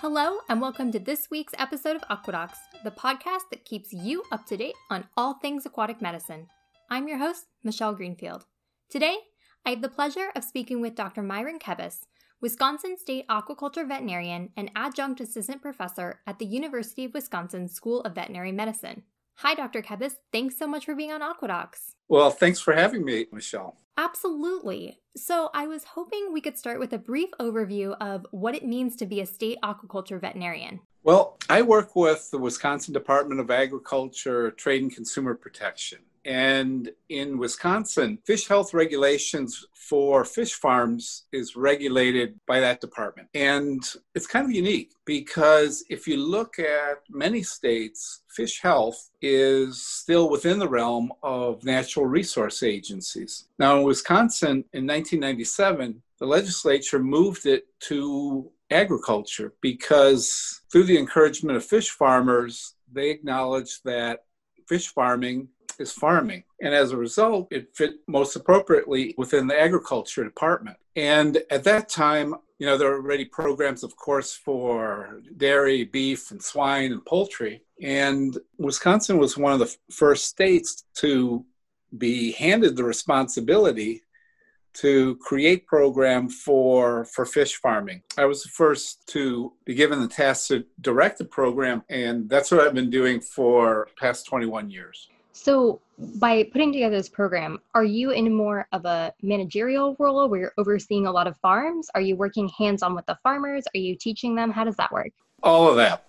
Hello, and welcome to this week's episode of Aquadocs, the podcast that keeps you up to date on all things aquatic medicine. I'm your host, Michelle Greenfield. Today, I have the pleasure of speaking with Dr. Myron Kebus, Wisconsin State aquaculture veterinarian and adjunct assistant professor at the University of Wisconsin School of Veterinary Medicine. Hi, Dr. Kebus. Thanks so much for being on Aquadocs. Well, thanks for having me, Michelle. Absolutely. So, I was hoping we could start with a brief overview of what it means to be a state aquaculture veterinarian. Well, I work with the Wisconsin Department of Agriculture, Trade and Consumer Protection. And in Wisconsin, fish health regulations for fish farms is regulated by that department. And it's kind of unique because if you look at many states, fish health is still within the realm of natural resource agencies. Now, in Wisconsin in 1997, the legislature moved it to agriculture because through the encouragement of fish farmers, they acknowledged that fish farming is farming. And as a result, it fit most appropriately within the agriculture department. And at that time, you know, there were already programs, of course, for dairy, beef, and swine and poultry. And Wisconsin was one of the first states to be handed the responsibility to create program for for fish farming. I was the first to be given the task to direct the program, and that's what I've been doing for past 21 years. So, by putting together this program, are you in more of a managerial role where you're overseeing a lot of farms? Are you working hands on with the farmers? Are you teaching them? How does that work? All of that.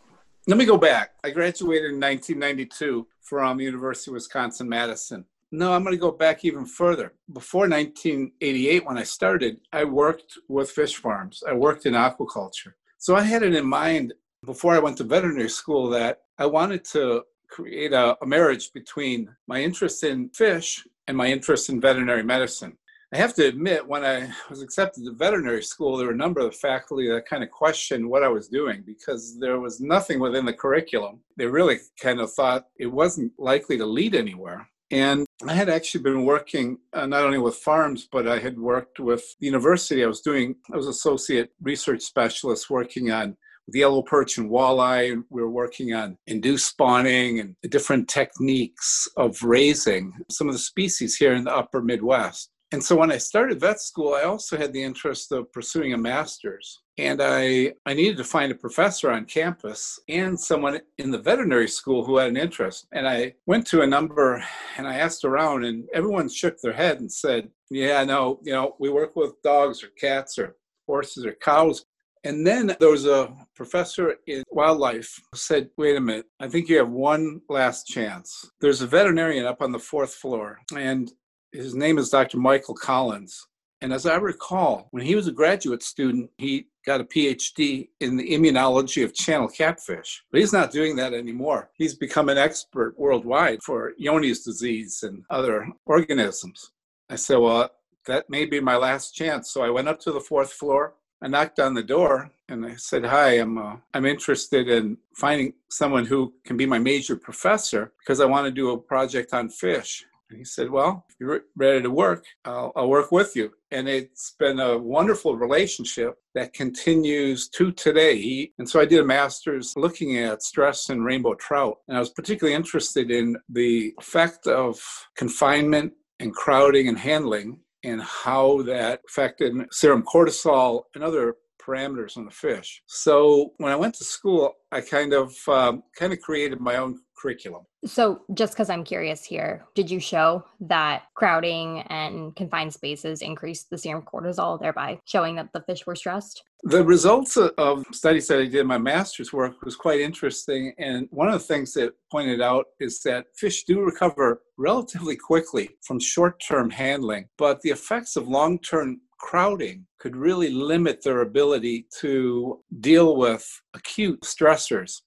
Let me go back. I graduated in 1992 from University of Wisconsin Madison. No, I'm going to go back even further. Before 1988, when I started, I worked with fish farms. I worked in aquaculture. So I had it in mind before I went to veterinary school that I wanted to create a, a marriage between my interest in fish and my interest in veterinary medicine. I have to admit, when I was accepted to veterinary school, there were a number of faculty that kind of questioned what I was doing because there was nothing within the curriculum. They really kind of thought it wasn't likely to lead anywhere. And I had actually been working uh, not only with farms, but I had worked with the university. I was doing, I was associate research specialist working on the yellow perch and walleye. We are working on induced spawning and different techniques of raising some of the species here in the upper Midwest. And so when I started vet school, I also had the interest of pursuing a master's. And I, I needed to find a professor on campus and someone in the veterinary school who had an interest. And I went to a number and I asked around, and everyone shook their head and said, Yeah, no, you know, we work with dogs or cats or horses or cows, and then there was a professor in wildlife said, Wait a minute, I think you have one last chance. There's a veterinarian up on the fourth floor, and his name is Dr. Michael Collins. And as I recall, when he was a graduate student, he got a PhD in the immunology of channel catfish. But he's not doing that anymore. He's become an expert worldwide for Johne's disease and other organisms. I said, Well, that may be my last chance. So I went up to the fourth floor I knocked on the door and I said, "Hi, I'm uh, I'm interested in finding someone who can be my major professor because I want to do a project on fish." And he said, "Well, if you're ready to work, I'll, I'll work with you." And it's been a wonderful relationship that continues to today. He, and so I did a master's looking at stress in rainbow trout, and I was particularly interested in the effect of confinement and crowding and handling and how that affected serum cortisol and other parameters on the fish. So when I went to school, I kind of um, kind of created my own curriculum. So, just because I'm curious here, did you show that crowding and confined spaces increased the serum cortisol, thereby showing that the fish were stressed? The results of studies that I did in my master's work was quite interesting. And one of the things that pointed out is that fish do recover relatively quickly from short term handling, but the effects of long term crowding could really limit their ability to deal with acute stressors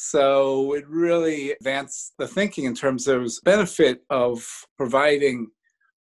so it really advanced the thinking in terms of benefit of providing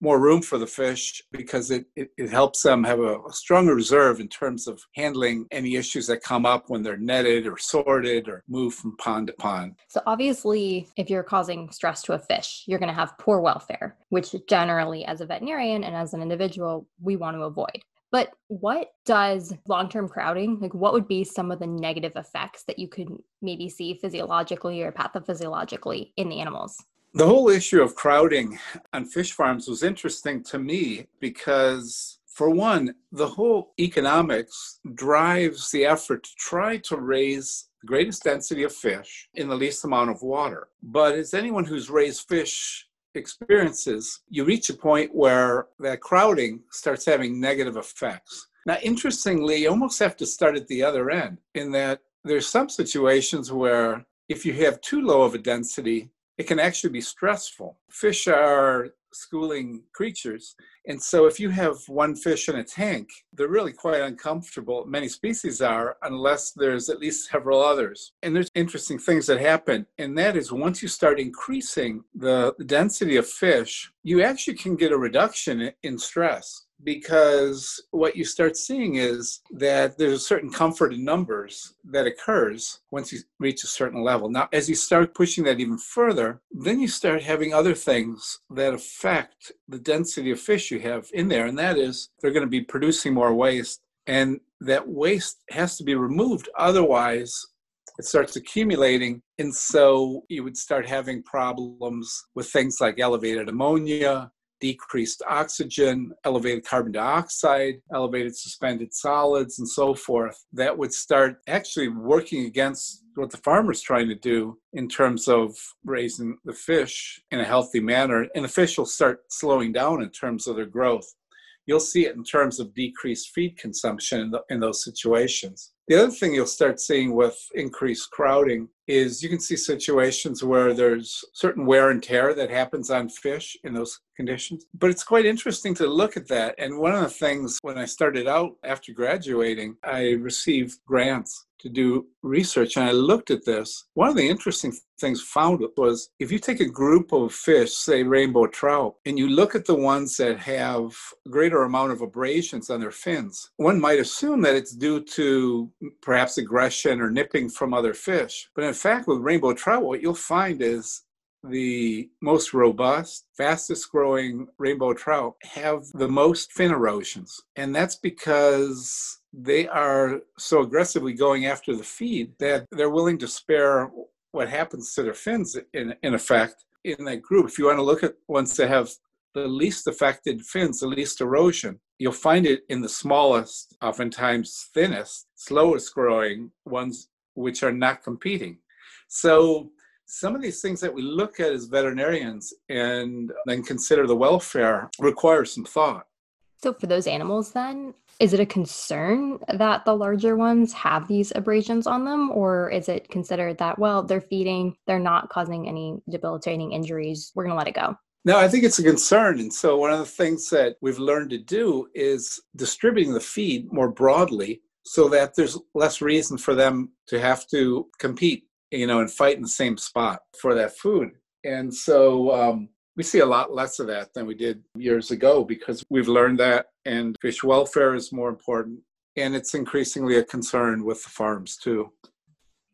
more room for the fish because it, it, it, helps them have a, a stronger reserve in terms of handling any issues that come up when they're netted or sorted or moved from pond to pond. So, obviously, if you're causing stress to a fish, you're going to have poor welfare, which generally, as a veterinarian and as an individual, we want to avoid. But what does long term crowding, like, what would be some of the negative effects that you could maybe see physiologically or pathophysiologically in the animals? The whole issue of crowding on fish farms was interesting to me because, for one, the whole economics drives the effort to try to raise the greatest density of fish in the least amount of water. But as anyone who's raised fish experiences, you reach a point where that crowding starts having negative effects. Now, interestingly, you almost have to start at the other end in that there's some situations where if you have too low of a density, it can actually be stressful. Fish are schooling creatures. And so if you have one fish in a tank, they're really quite uncomfortable. Many species are, unless there's at least several others. And there's interesting things that happen. And that is once you start increasing the density of fish, you actually can get a reduction in stress because what you start seeing is that there's a certain comfort in numbers that occurs once you reach a certain level. Now, as you start pushing that even further, then you start having other things that affect the density of fish you have in there, and that is they're going to be producing more waste, and that waste has to be removed. Otherwise, it starts accumulating. And so you would start having problems with things like elevated ammonia, decreased oxygen, elevated carbon dioxide, elevated suspended solids, and so forth, that would start actually working against what the farmer's trying to do in terms of raising the fish in a healthy manner. And the fish will start slowing down in terms of their growth. You'll see it in terms of decreased feed consumption in, the, in those situations. The other thing you'll start seeing with increased crowding is you can see situations where there's certain wear and tear that happens on fish in those conditions. But it's quite interesting to look at that. And one of the things when I started out after graduating, I received grants to do research and I looked at this. One of the interesting things found was if you take a group of fish, say rainbow trout, and you look at the ones that have greater amount of abrasions on their fins, one might assume that it's due to perhaps aggression or nipping from other fish. But in fact, with rainbow trout, what you'll find is the most robust, fastest growing rainbow trout have the most fin erosions. And that's because they are so aggressively going after the feed that they're willing to spare what happens to their fins in, in effect in that group. If you want to look at ones that have the least affected fins, the least erosion, you'll find it in the smallest, oftentimes thinnest, slowest growing ones which are not competing. So some of these things that we look at as veterinarians and then consider the welfare require some thought. So for those animals then, is it a concern that the larger ones have these abrasions on them or is it considered that well they're feeding they're not causing any debilitating injuries we're going to let it go no, I think it's a concern. And so, one of the things that we've learned to do is distributing the feed more broadly so that there's less reason for them to have to compete, you know, and fight in the same spot for that food. And so, um, we see a lot less of that than we did years ago because we've learned that, and fish welfare is more important. And it's increasingly a concern with the farms too.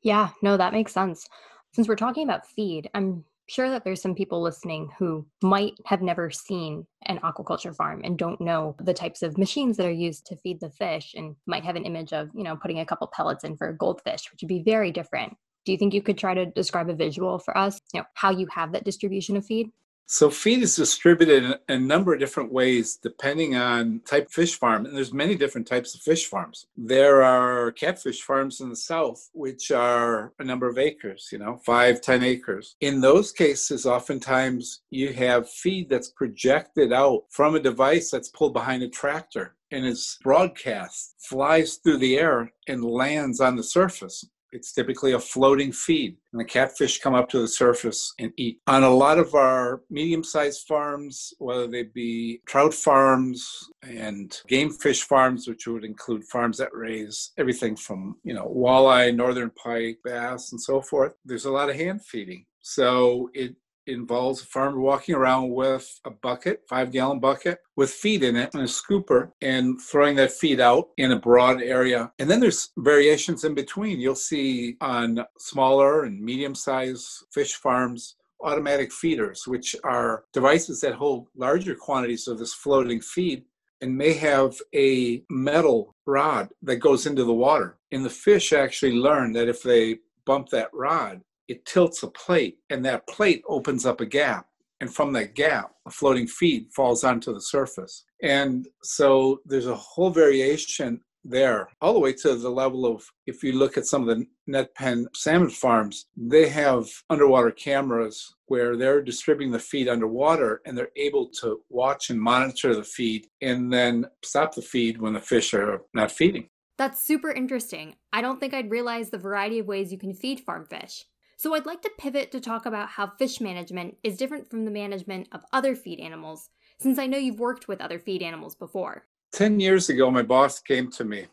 Yeah, no, that makes sense. Since we're talking about feed, I'm sure that there's some people listening who might have never seen an aquaculture farm and don't know the types of machines that are used to feed the fish and might have an image of, you know, putting a couple pellets in for a goldfish, which would be very different. Do you think you could try to describe a visual for us, you know, how you have that distribution of feed? So feed is distributed in a number of different ways depending on type fish farm. And there's many different types of fish farms. There are catfish farms in the south, which are a number of acres, you know, five, ten acres. In those cases, oftentimes you have feed that's projected out from a device that's pulled behind a tractor and is broadcast, flies through the air and lands on the surface. It's typically a floating feed, and the catfish come up to the surface and eat. On a lot of our medium sized farms, whether they be trout farms and game fish farms, which would include farms that raise everything from, you know, walleye, northern pike, bass, and so forth, there's a lot of hand feeding. So it involves a farmer walking around with a bucket, five gallon bucket, with feed in it and a scooper and throwing that feed out in a broad area. And then there's variations in between. You'll see on smaller and medium sized fish farms automatic feeders, which are devices that hold larger quantities of this floating feed and may have a metal rod that goes into the water. And the fish actually learn that if they bump that rod, it tilts a plate, and that plate opens up a gap. And from that gap, a floating feed falls onto the surface. And so there's a whole variation there, all the way to the level of if you look at some of the net pen salmon farms, they have underwater cameras where they're distributing the feed underwater and they're able to watch and monitor the feed and then stop the feed when the fish are not feeding. That's super interesting. I don't think I'd realize the variety of ways you can feed farm fish. So I'd like to pivot to talk about how fish management is different from the management of other feed animals, since I know you've worked with other feed animals before. 10 years ago, my boss came to me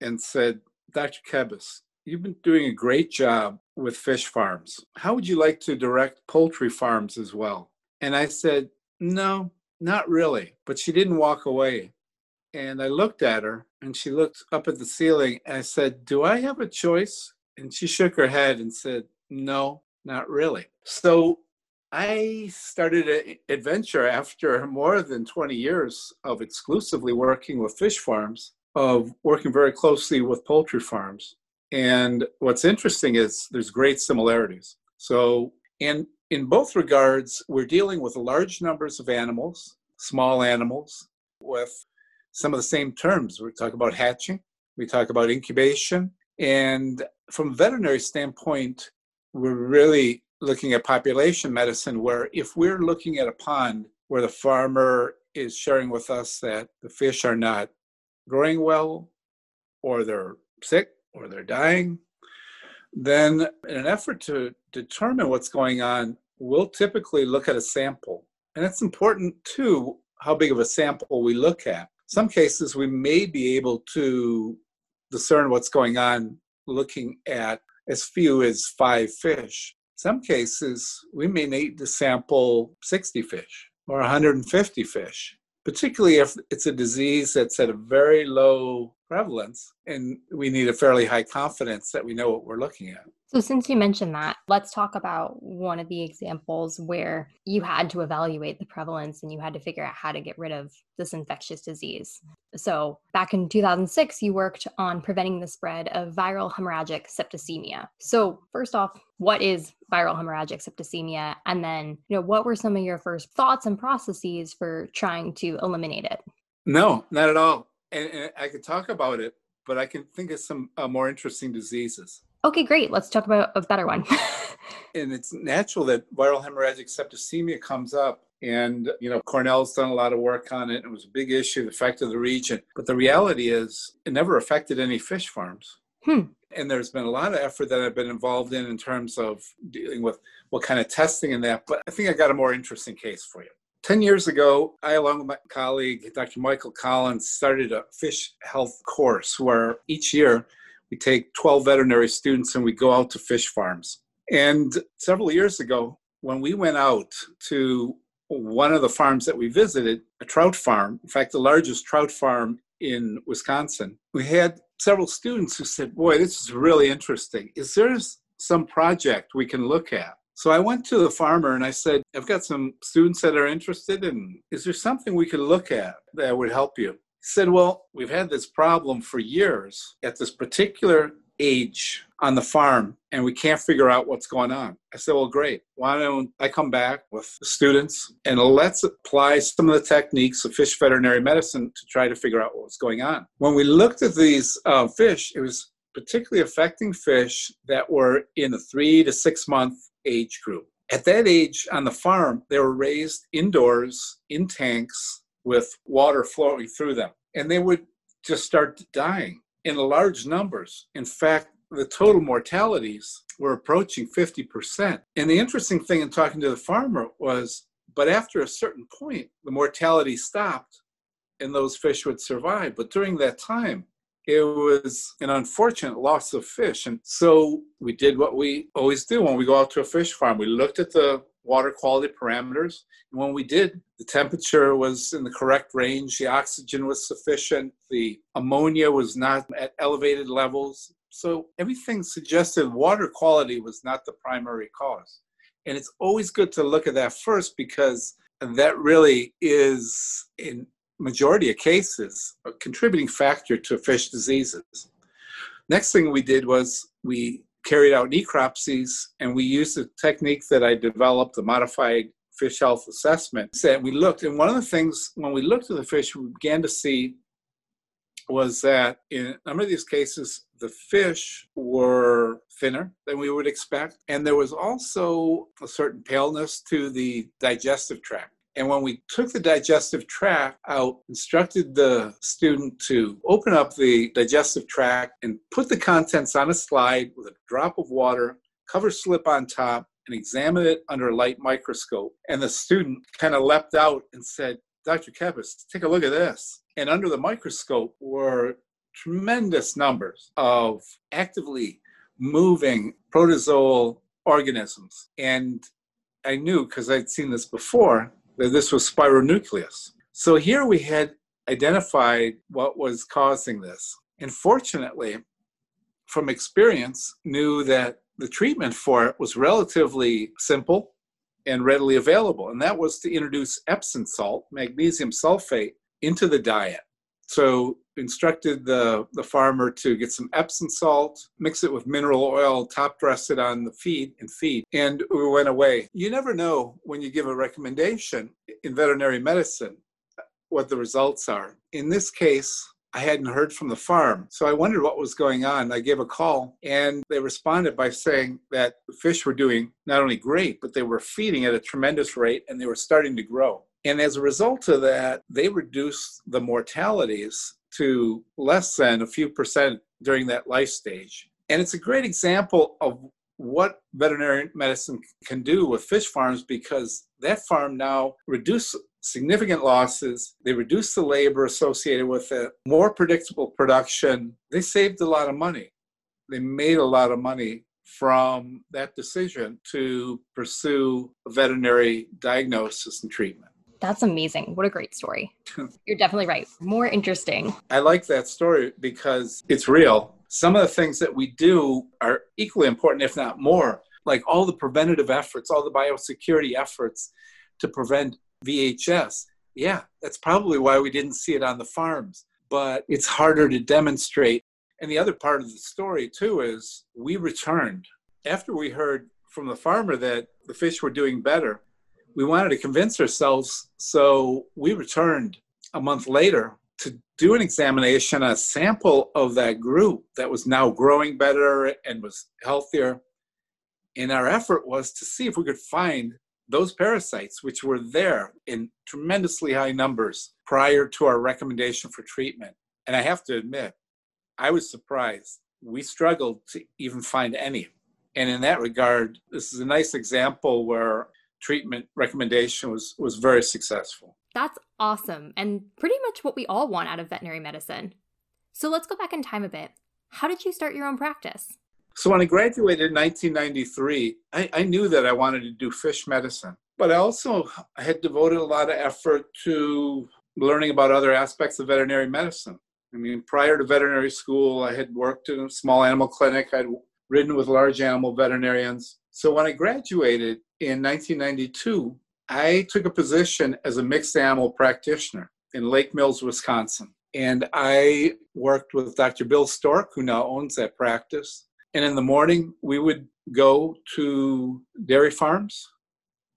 and said, Dr. Kebus, you've been doing a great job with fish farms. How would you like to direct poultry farms as well? And I said, No, not really. But she didn't walk away. And I looked at her and she looked up at the ceiling and I said, Do I have a choice? And she shook her head and said, No, not really. So I started an adventure after more than 20 years of exclusively working with fish farms, of working very closely with poultry farms. And what's interesting is there's great similarities. So, in, in both regards, we're dealing with large numbers of animals, small animals, with some of the same terms. We talk about hatching, we talk about incubation. And from a veterinary standpoint, we're really looking at population medicine where if we're looking at a pond where the farmer is sharing with us that the fish are not growing well or they're sick or they're dying then in an effort to determine what's going on we'll typically look at a sample. And it's important too how big of a sample we look at. Some cases we may be able to discern what's going on looking at as few as five fish some cases, we may need to sample 60 fish or 150 fish, particularly if it's a disease that's at a very low prevalence and we need a fairly high confidence that we know what we're looking at. So, since you mentioned that, let's talk about one of the examples where you had to evaluate the prevalence and you had to figure out how to get rid of this infectious disease. So, back in 2006, you worked on preventing the spread of viral hemorrhagic septicemia. So, first off, what is viral hemorrhagic septicemia? And then, you know, what were some of your first thoughts and processes for trying to eliminate it? No, not at all. And, and I could talk about it, but I can think of some uh, more interesting diseases. Okay, great. Let's talk about a better one. and it's natural that viral hemorrhagic septicemia comes up. And, you know, Cornell's done a lot of work on it. It was a big issue, the effect of the region. But the reality is, it never affected any fish farms. Hmm. And there's been a lot of effort that I've been involved in in terms of dealing with what kind of testing and that. But I think I got a more interesting case for you. 10 years ago, I, along with my colleague, Dr. Michael Collins, started a fish health course where each year we take 12 veterinary students and we go out to fish farms. And several years ago, when we went out to one of the farms that we visited, a trout farm, in fact, the largest trout farm in Wisconsin, we had several students who said, Boy, this is really interesting. Is there some project we can look at? So I went to the farmer and I said, I've got some students that are interested, and is there something we could look at that would help you? Said, Well, we've had this problem for years at this particular age on the farm, and we can't figure out what's going on. I said, Well, great. Why don't I come back with the students and let's apply some of the techniques of fish veterinary medicine to try to figure out what's going on? When we looked at these uh, fish, it was particularly affecting fish that were in the three to six month age group. At that age on the farm, they were raised indoors in tanks with water flowing through them. And they would just start dying in large numbers. In fact, the total mortalities were approaching 50%. And the interesting thing in talking to the farmer was, but after a certain point, the mortality stopped and those fish would survive. But during that time, it was an unfortunate loss of fish. And so we did what we always do when we go out to a fish farm. We looked at the water quality parameters. And when we did, the temperature was in the correct range, the oxygen was sufficient, the ammonia was not at elevated levels. So everything suggested water quality was not the primary cause. And it's always good to look at that first because that really is in majority of cases, a contributing factor to fish diseases. Next thing we did was we carried out necropsies and we used a technique that I developed, the modified fish health assessment. And we looked, and one of the things when we looked at the fish, we began to see was that in a number of these cases, the fish were thinner than we would expect. And there was also a certain paleness to the digestive tract. And when we took the digestive tract out, instructed the student to open up the digestive tract and put the contents on a slide with a drop of water, cover slip on top, and examine it under a light microscope. And the student kind of leapt out and said, Dr. Kebus, take a look at this. And under the microscope were tremendous numbers of actively moving protozoal organisms. And I knew, because I'd seen this before, this was spironucleus. So here we had identified what was causing this. And fortunately, from experience, knew that the treatment for it was relatively simple and readily available. And that was to introduce Epsom salt, magnesium sulfate, into the diet. So instructed the, the farmer to get some Epsom salt, mix it with mineral oil, top dress it on the feed and feed. And we went away. You never know when you give a recommendation in veterinary medicine uh, what the results are. In this case, I hadn't heard from the farm. So I wondered what was going on. I gave a call and they responded by saying that the fish were doing not only great, but they were feeding at a tremendous rate and they were starting to grow. And as a result of that, they reduced the mortalities to less than a few percent during that life stage. And it's a great example of what veterinary medicine can do with fish farms because that farm now reduced significant losses. They reduced the labor associated with it, more predictable production. They saved a lot of money. They made a lot of money from that decision to pursue veterinary diagnosis and treatment. That's amazing. What a great story. You're definitely right. More interesting. I like that story because it's real. Some of the things that we do are equally important, if not more, like all the preventative efforts, all the biosecurity efforts to prevent VHS. Yeah, that's probably why we didn't see it on the farms, but it's harder to demonstrate. And the other part of the story, too, is we returned. After we heard from the farmer that the fish were doing better, we wanted to convince ourselves. So we returned a month later to do an examination, a sample of that group that was now growing better and was healthier. And our effort was to see if we could find those parasites, which were there in tremendously high numbers prior to our recommendation for treatment. And I have to admit, I was surprised. We struggled to even find any. And in that regard, this is a nice example where treatment recommendation was was very successful. That's awesome and pretty much what we all want out of veterinary medicine. So let's go back in time a bit. How did you start your own practice? So when I graduated in 1993, I, I knew that I wanted to do fish medicine, but I also had devoted a lot of effort to learning about other aspects of veterinary medicine. I mean, prior to veterinary school, I had worked in a small animal clinic. I'd ridden with large animal veterinarians. So when I graduated in 1992, I took a position as a mixed animal practitioner in Lake Mills, Wisconsin. And I worked with Dr. Bill Stork, who now owns that practice. And in the morning, we would go to dairy farms.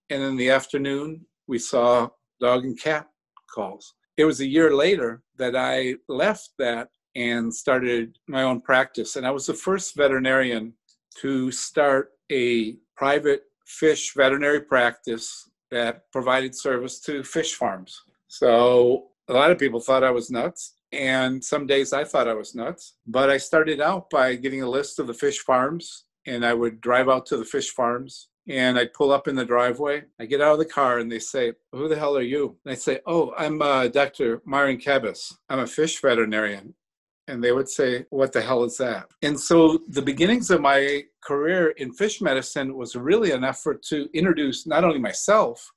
And in the afternoon, we saw dog and cat calls. It was a year later that I left that and started my own practice. And I was the first veterinarian to start a private fish veterinary practice that provided service to fish farms. So a lot of people thought I was nuts. And some days I thought I was nuts. But I started out by getting a list of the fish farms, and I would drive out to the fish farms and I'd pull up in the driveway. I get out of the car and they say, Who the hell are you? And I say, Oh, I'm uh, Dr. Myron Kebus. I'm a fish veterinarian and they would say, What the hell is that? And so the beginnings of my career in fish medicine was really an effort to introduce not only myself,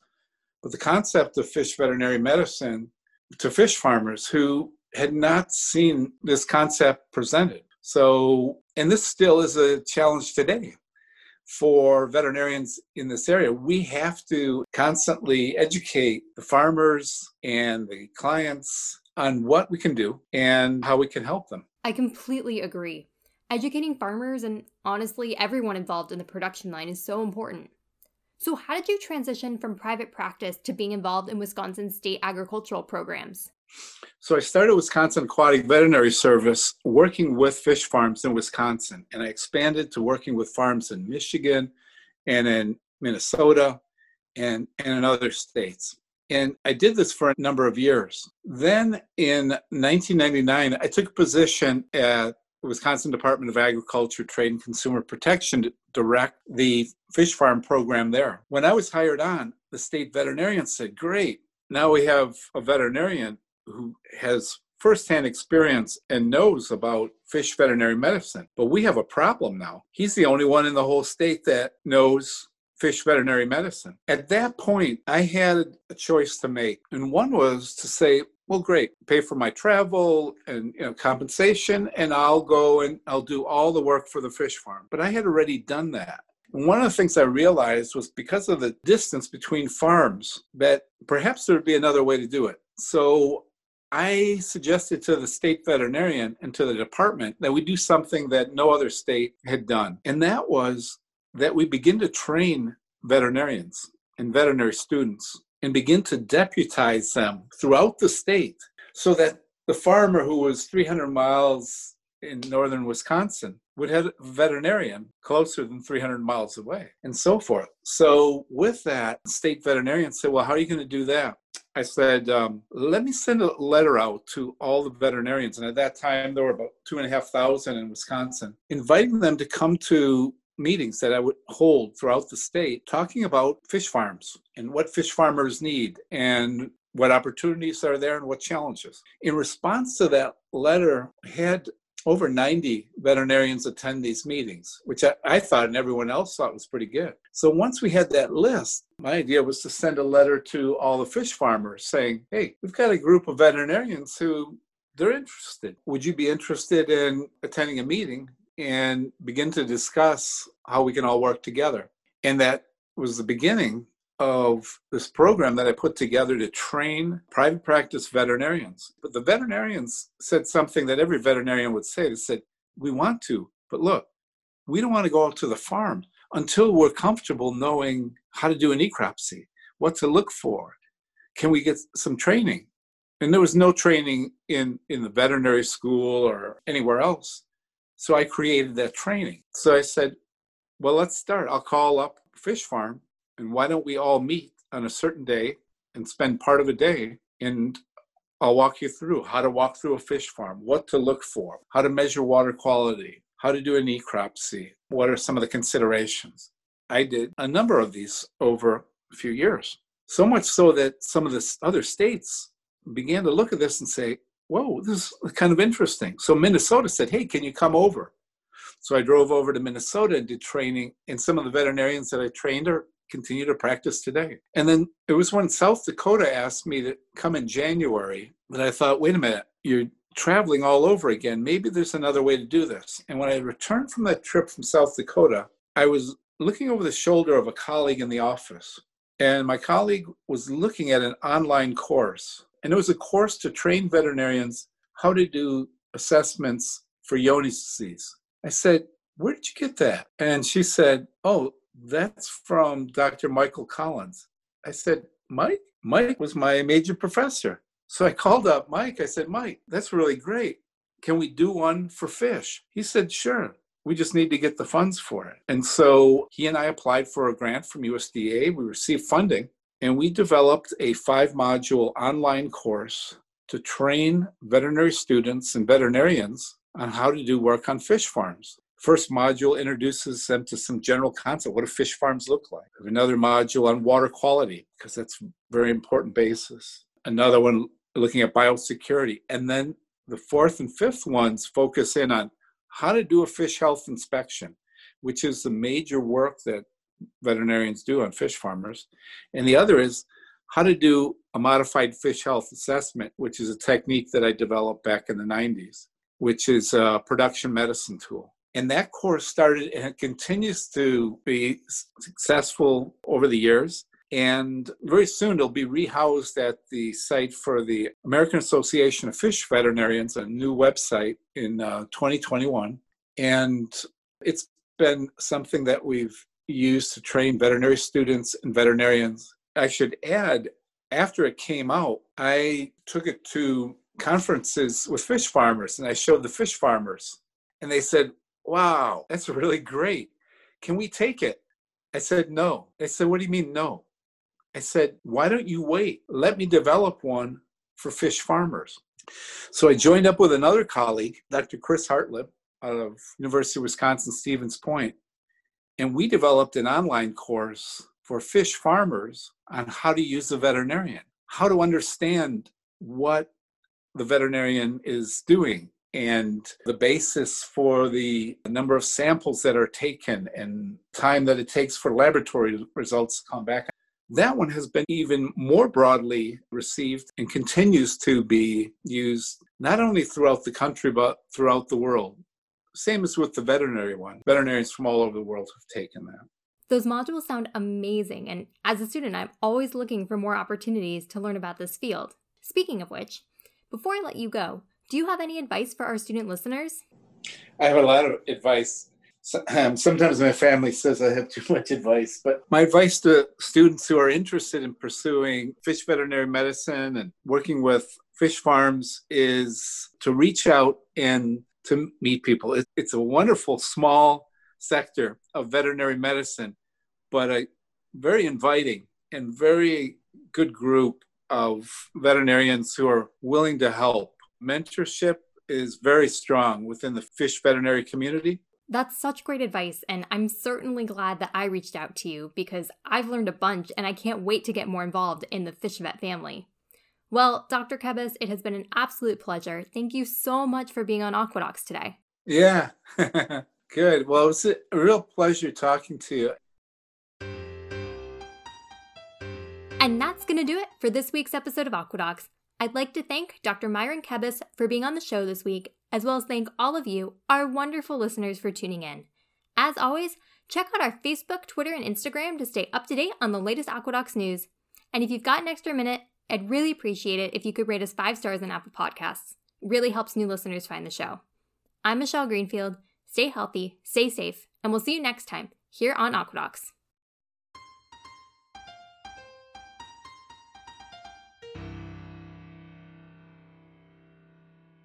but the concept of fish veterinary medicine to fish farmers who had not seen this concept presented. So, and this still is a challenge today for veterinarians in this area. We have to constantly educate the farmers and the clients on what we can do and how we can help them. I completely agree. Educating farmers and honestly everyone involved in the production line is so important. So, how did you transition from private practice to being involved in Wisconsin state agricultural programs? So, I started Wisconsin Aquatic Veterinary Service working with fish farms in Wisconsin, and I expanded to working with farms in Michigan and in Minnesota and, and in other states. And I did this for a number of years. Then in 1999, I took a position at the Wisconsin Department of Agriculture, Trade and Consumer Protection to direct the fish farm program there. When I was hired on, the state veterinarian said, Great, now we have a veterinarian who has firsthand experience and knows about fish veterinary medicine. But we have a problem now. He's the only one in the whole state that knows fish veterinary medicine. At that point, I had a choice to make. And one was to say, well great pay for my travel and you know compensation and i'll go and i'll do all the work for the fish farm but i had already done that and one of the things i realized was because of the distance between farms that perhaps there would be another way to do it so i suggested to the state veterinarian and to the department that we do something that no other state had done and that was that we begin to train veterinarians and veterinary students and begin to deputize them throughout the state so that the farmer who was 300 miles in northern Wisconsin would have a veterinarian closer than 300 miles away and so forth. So, with that, state veterinarian said, Well, how are you going to do that? I said, um, Let me send a letter out to all the veterinarians. And at that time, there were about two and a half thousand in Wisconsin, inviting them to come to meetings that I would hold throughout the state talking about fish farms and what fish farmers need and what opportunities are there and what challenges. In response to that letter, had over 90 veterinarians attend these meetings, which I, I, thought and everyone else thought was pretty good. So once we had that list, my idea was to send a letter to all the fish farmers saying, hey, we've got a group of veterinarians who they're interested. Would you be interested in attending a meeting and begin to discuss how we can all work together. And that was the beginning of this program that I put together to train private practice veterinarians. But the veterinarians said something that every veterinarian would say. They said, We want to, but look, we don't want to go out to the farm until we're comfortable knowing how to do an necropsy, what to look for. Can we get some training? And there was no training in, in the veterinary school or anywhere else. So I created that training. So I said, well, let's start. I'll call up Fish Farm and why don't we all meet on a certain day and spend part of a day and I'll walk you through how to walk through a fish farm, what to look for, how to measure water quality, how to do a necropsy, what are some of the considerations. I did a number of these over a few years. So much so that some of the other states began to look at this and say, whoa, this is kind of interesting. So Minnesota said, hey, can you come over? So I drove over to Minnesota and did training, and some of the veterinarians that I trained are continue to practice today. And then it was when South Dakota asked me to come in January that I thought, wait a minute, you're traveling all over again. Maybe there's another way to do this. And when I returned from that trip from South Dakota, I was looking over the shoulder of a colleague in the office. And my colleague was looking at an online course and it was a course to train veterinarians how to do assessments for Johne's disease. I said, Where did you get that? And she said, Oh, that's from Dr. Michael Collins. I said, Mike? Mike was my major professor. So I called up Mike. I said, Mike, that's really great. Can we do one for fish? He said, Sure. We just need to get the funds for it. And so he and I applied for a grant from USDA. We received funding and we developed a five module online course to train veterinary students and veterinarians on how to do work on fish farms. First module introduces them to some general concept. What do fish farms look like? Another module on water quality, because that's very important basis. Another one looking at biosecurity. And then the fourth and fifth ones focus in on how to do a fish health inspection, which is the major work that veterinarians do on fish farmers. And the other is how to do a modified fish health assessment, which is a technique that I developed back in the 90s, which is a production medicine tool. And that course started and it continues to be successful over the years. And very soon it'll be rehoused at the site for the American Association of Fish Veterinarians, a new website in uh, 2021. And it's been something that we've used to train veterinary students and veterinarians. I should add, after it came out, I took it to conferences with fish farmers and I showed the fish farmers. And they said, Wow, that's really great. Can we take it? I said, No. They said, What do you mean, no? I said, Why don't you wait? Let me develop one for fish farmers. So I joined up with another colleague, Dr. Chris Hartleb, out of University of Wisconsin Stevens Point, and we developed an online course for fish farmers on how to use the veterinarian, how to understand what the veterinarian is doing and the basis for the number of samples that are taken and time that it takes for laboratory results to come back. That one has been even more broadly received and continues to be used not only throughout the country but throughout the world. Same as with the veterinary one. Veterinarians from all over the world have taken that. Those modules sound amazing, and as a student, I'm always looking for more opportunities to learn about this field. Speaking of which, before I let you go, do you have any advice for our student listeners? I have a lot of advice. Um, sometimes my family says I have too much advice, but my advice to students who are interested in pursuing fish veterinary medicine and working with fish farms is to reach out and to meet people. It's a wonderful small sector of veterinary medicine, but a very inviting and very good group of veterinarians who are willing to help. Mentorship is very strong within the fish veterinary community. That's such great advice, and I'm certainly glad that I reached out to you because I've learned a bunch and I can't wait to get more involved in the fish vet family. Well, Dr. Kebus, it has been an absolute pleasure. Thank you so much for being on Aquadocs today. Yeah, good. Well, it was a real pleasure talking to you. And that's going to do it for this week's episode of Aquadocs. I'd like to thank Dr. Myron Kebus for being on the show this week, as well as thank all of you, our wonderful listeners, for tuning in. As always, check out our Facebook, Twitter, and Instagram to stay up to date on the latest Aquadocs news. And if you've got an extra minute, I'd really appreciate it if you could rate us five stars on Apple Podcasts. It really helps new listeners find the show. I'm Michelle Greenfield. Stay healthy, stay safe, and we'll see you next time here on Aquadocs.